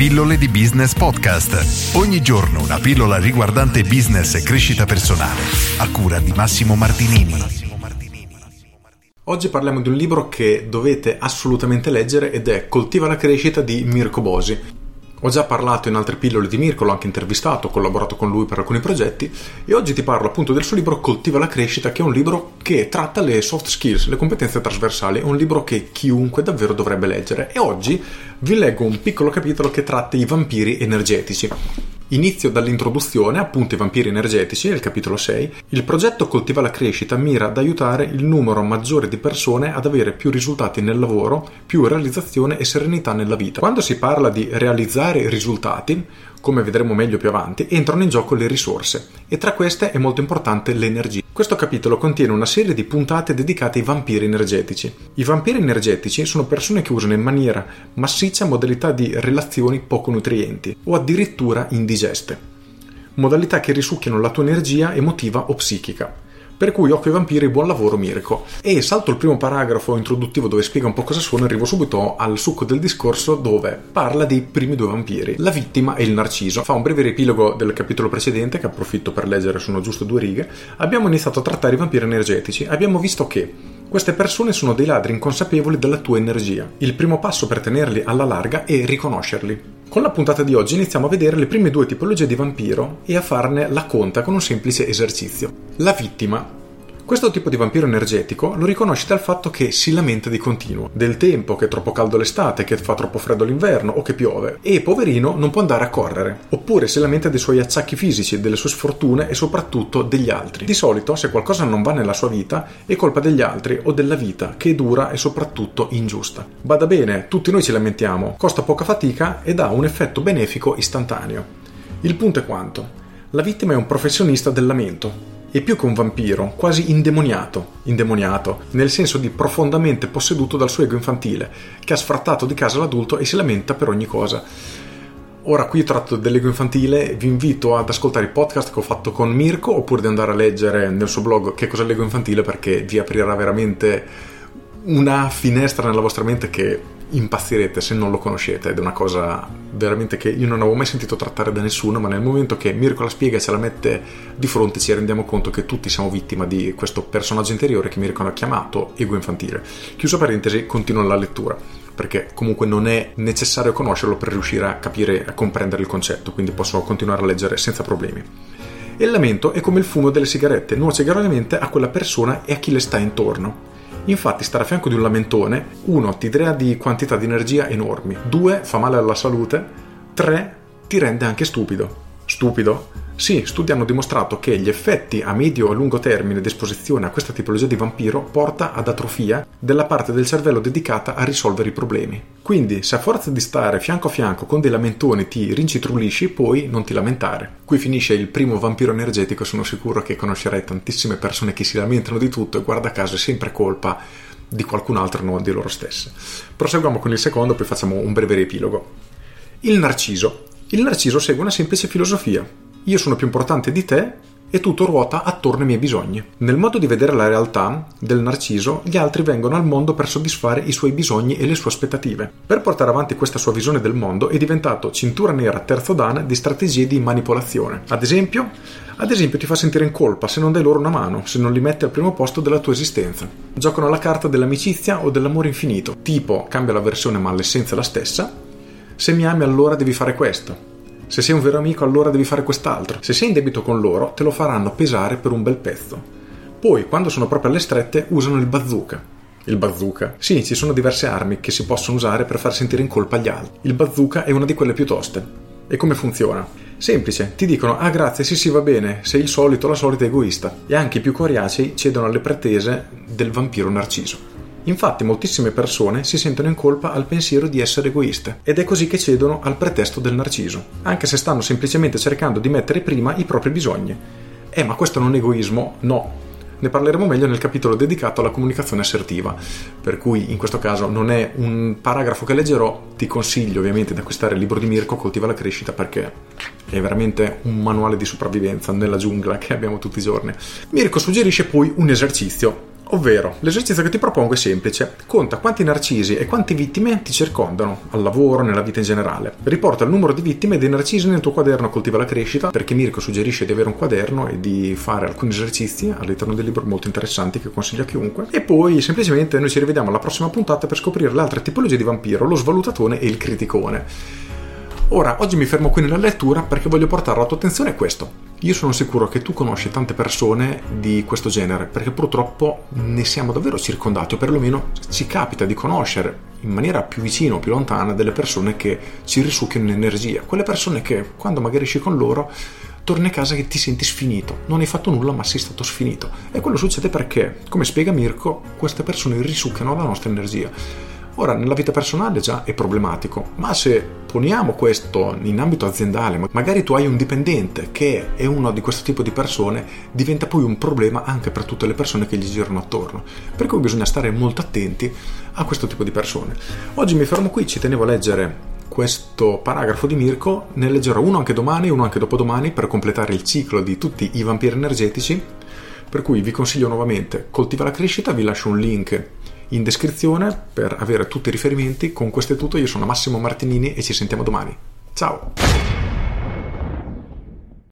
Pillole di Business Podcast. Ogni giorno una pillola riguardante business e crescita personale. A cura di Massimo Martinini. Oggi parliamo di un libro che dovete assolutamente leggere ed è Coltiva la crescita di Mirko Bosi. Ho già parlato in altre pillole di Mirko, l'ho anche intervistato, ho collaborato con lui per alcuni progetti e oggi ti parlo appunto del suo libro Coltiva la crescita, che è un libro che tratta le soft skills, le competenze trasversali, è un libro che chiunque davvero dovrebbe leggere e oggi vi leggo un piccolo capitolo che tratta i vampiri energetici. Inizio dall'introduzione, appunto i vampiri energetici, nel capitolo 6. Il progetto Coltiva la crescita mira ad aiutare il numero maggiore di persone ad avere più risultati nel lavoro, più realizzazione e serenità nella vita. Quando si parla di realizzare risultati, come vedremo meglio più avanti, entrano in gioco le risorse e tra queste è molto importante l'energia. Questo capitolo contiene una serie di puntate dedicate ai vampiri energetici. I vampiri energetici sono persone che usano in maniera massiccia modalità di relazioni poco nutrienti o addirittura indigeste. Modalità che risucchiano la tua energia emotiva o psichica per cui Occhio ai Vampiri, buon lavoro Mirko. E salto il primo paragrafo introduttivo dove spiega un po' cosa sono e arrivo subito al succo del discorso dove parla dei primi due vampiri, la vittima e il narciso. Fa un breve riepilogo del capitolo precedente che approfitto per leggere, sono giusto due righe. Abbiamo iniziato a trattare i vampiri energetici, abbiamo visto che queste persone sono dei ladri inconsapevoli della tua energia. Il primo passo per tenerli alla larga è riconoscerli. Con la puntata di oggi iniziamo a vedere le prime due tipologie di vampiro e a farne la conta con un semplice esercizio. La vittima questo tipo di vampiro energetico lo riconosci dal fatto che si lamenta di continuo, del tempo, che è troppo caldo l'estate, che fa troppo freddo l'inverno o che piove, e poverino non può andare a correre. Oppure si lamenta dei suoi acciacchi fisici, delle sue sfortune e soprattutto degli altri. Di solito, se qualcosa non va nella sua vita, è colpa degli altri o della vita, che è dura e soprattutto ingiusta. Bada bene, tutti noi ci lamentiamo, costa poca fatica ed ha un effetto benefico istantaneo. Il punto è quanto? La vittima è un professionista del lamento, è più che un vampiro, quasi indemoniato, indemoniato, nel senso di profondamente posseduto dal suo ego infantile, che ha sfrattato di casa l'adulto e si lamenta per ogni cosa. Ora qui tratto dell'ego infantile, vi invito ad ascoltare il podcast che ho fatto con Mirko oppure di andare a leggere nel suo blog che cos'è l'ego infantile perché vi aprirà veramente una finestra nella vostra mente che impazzirete se non lo conoscete ed è una cosa veramente che io non avevo mai sentito trattare da nessuno ma nel momento che Mirko la spiega e ce la mette di fronte ci rendiamo conto che tutti siamo vittima di questo personaggio interiore che Mirko ha chiamato ego infantile. Chiuso parentesi continuo la lettura perché comunque non è necessario conoscerlo per riuscire a capire a comprendere il concetto quindi posso continuare a leggere senza problemi. E il lamento è come il fumo delle sigarette nuoce gravemente a quella persona e a chi le sta intorno Infatti stare a fianco di un lamentone, uno ti crea di quantità di energia enormi, due fa male alla salute, tre ti rende anche stupido. Stupido? Sì, studi hanno dimostrato che gli effetti a medio e lungo termine di esposizione a questa tipologia di vampiro porta ad atrofia della parte del cervello dedicata a risolvere i problemi. Quindi, se a forza di stare fianco a fianco con dei lamentoni ti rincitrulisci, poi non ti lamentare. Qui finisce il primo vampiro energetico, sono sicuro che conoscerai tantissime persone che si lamentano di tutto e guarda caso è sempre colpa di qualcun altro, non di loro stesse. Proseguiamo con il secondo, poi facciamo un breve riepilogo. Il narciso. Il narciso segue una semplice filosofia io sono più importante di te e tutto ruota attorno ai miei bisogni. Nel modo di vedere la realtà del narciso, gli altri vengono al mondo per soddisfare i suoi bisogni e le sue aspettative. Per portare avanti questa sua visione del mondo è diventato cintura nera terzo dan di strategie di manipolazione. Ad esempio, ad esempio ti fa sentire in colpa se non dai loro una mano, se non li metti al primo posto della tua esistenza. Giocano la carta dell'amicizia o dell'amore infinito, tipo cambia la versione ma l'essenza è la stessa. Se mi ami allora devi fare questo se sei un vero amico allora devi fare quest'altro. Se sei in debito con loro te lo faranno pesare per un bel pezzo. Poi, quando sono proprio alle strette, usano il bazooka. Il bazooka? Sì, ci sono diverse armi che si possono usare per far sentire in colpa gli altri. Il bazooka è una di quelle più toste. E come funziona? Semplice, ti dicono ah grazie, sì sì va bene, sei il solito, la solita egoista. E anche i più coriacei cedono alle pretese del vampiro narciso. Infatti moltissime persone si sentono in colpa al pensiero di essere egoiste ed è così che cedono al pretesto del narciso, anche se stanno semplicemente cercando di mettere prima i propri bisogni. Eh, ma questo non è egoismo? No. Ne parleremo meglio nel capitolo dedicato alla comunicazione assertiva, per cui in questo caso non è un paragrafo che leggerò, ti consiglio ovviamente di acquistare il libro di Mirko Coltiva la crescita perché è veramente un manuale di sopravvivenza nella giungla che abbiamo tutti i giorni. Mirko suggerisce poi un esercizio Ovvero, l'esercizio che ti propongo è semplice. Conta quanti narcisi e quante vittime ti circondano, al lavoro, nella vita in generale. Riporta il numero di vittime e dei narcisi nel tuo quaderno Coltiva la crescita, perché Mirko suggerisce di avere un quaderno e di fare alcuni esercizi all'interno del libro molto interessanti che consiglio a chiunque. E poi semplicemente noi ci rivediamo alla prossima puntata per scoprire le altre tipologie di vampiro, lo svalutatone e il criticone. Ora, oggi mi fermo qui nella lettura perché voglio portare alla tua attenzione questo. Io sono sicuro che tu conosci tante persone di questo genere, perché purtroppo ne siamo davvero circondati, o perlomeno ci capita di conoscere in maniera più vicina o più lontana delle persone che ci risucchiano energia, quelle persone che quando magari esci con loro torni a casa che ti senti sfinito, non hai fatto nulla ma sei stato sfinito. E quello succede perché, come spiega Mirko, queste persone risucchiano la nostra energia. Ora, nella vita personale già è problematico, ma se poniamo questo in ambito aziendale, magari tu hai un dipendente che è uno di questo tipo di persone, diventa poi un problema anche per tutte le persone che gli girano attorno. Per cui bisogna stare molto attenti a questo tipo di persone. Oggi mi fermo qui, ci tenevo a leggere questo paragrafo di Mirko, ne leggerò uno anche domani e uno anche dopodomani per completare il ciclo di tutti i vampiri energetici. Per cui vi consiglio nuovamente Coltiva la crescita, vi lascio un link in descrizione per avere tutti i riferimenti. Con questo è tutto, io sono Massimo Martinini e ci sentiamo domani. Ciao!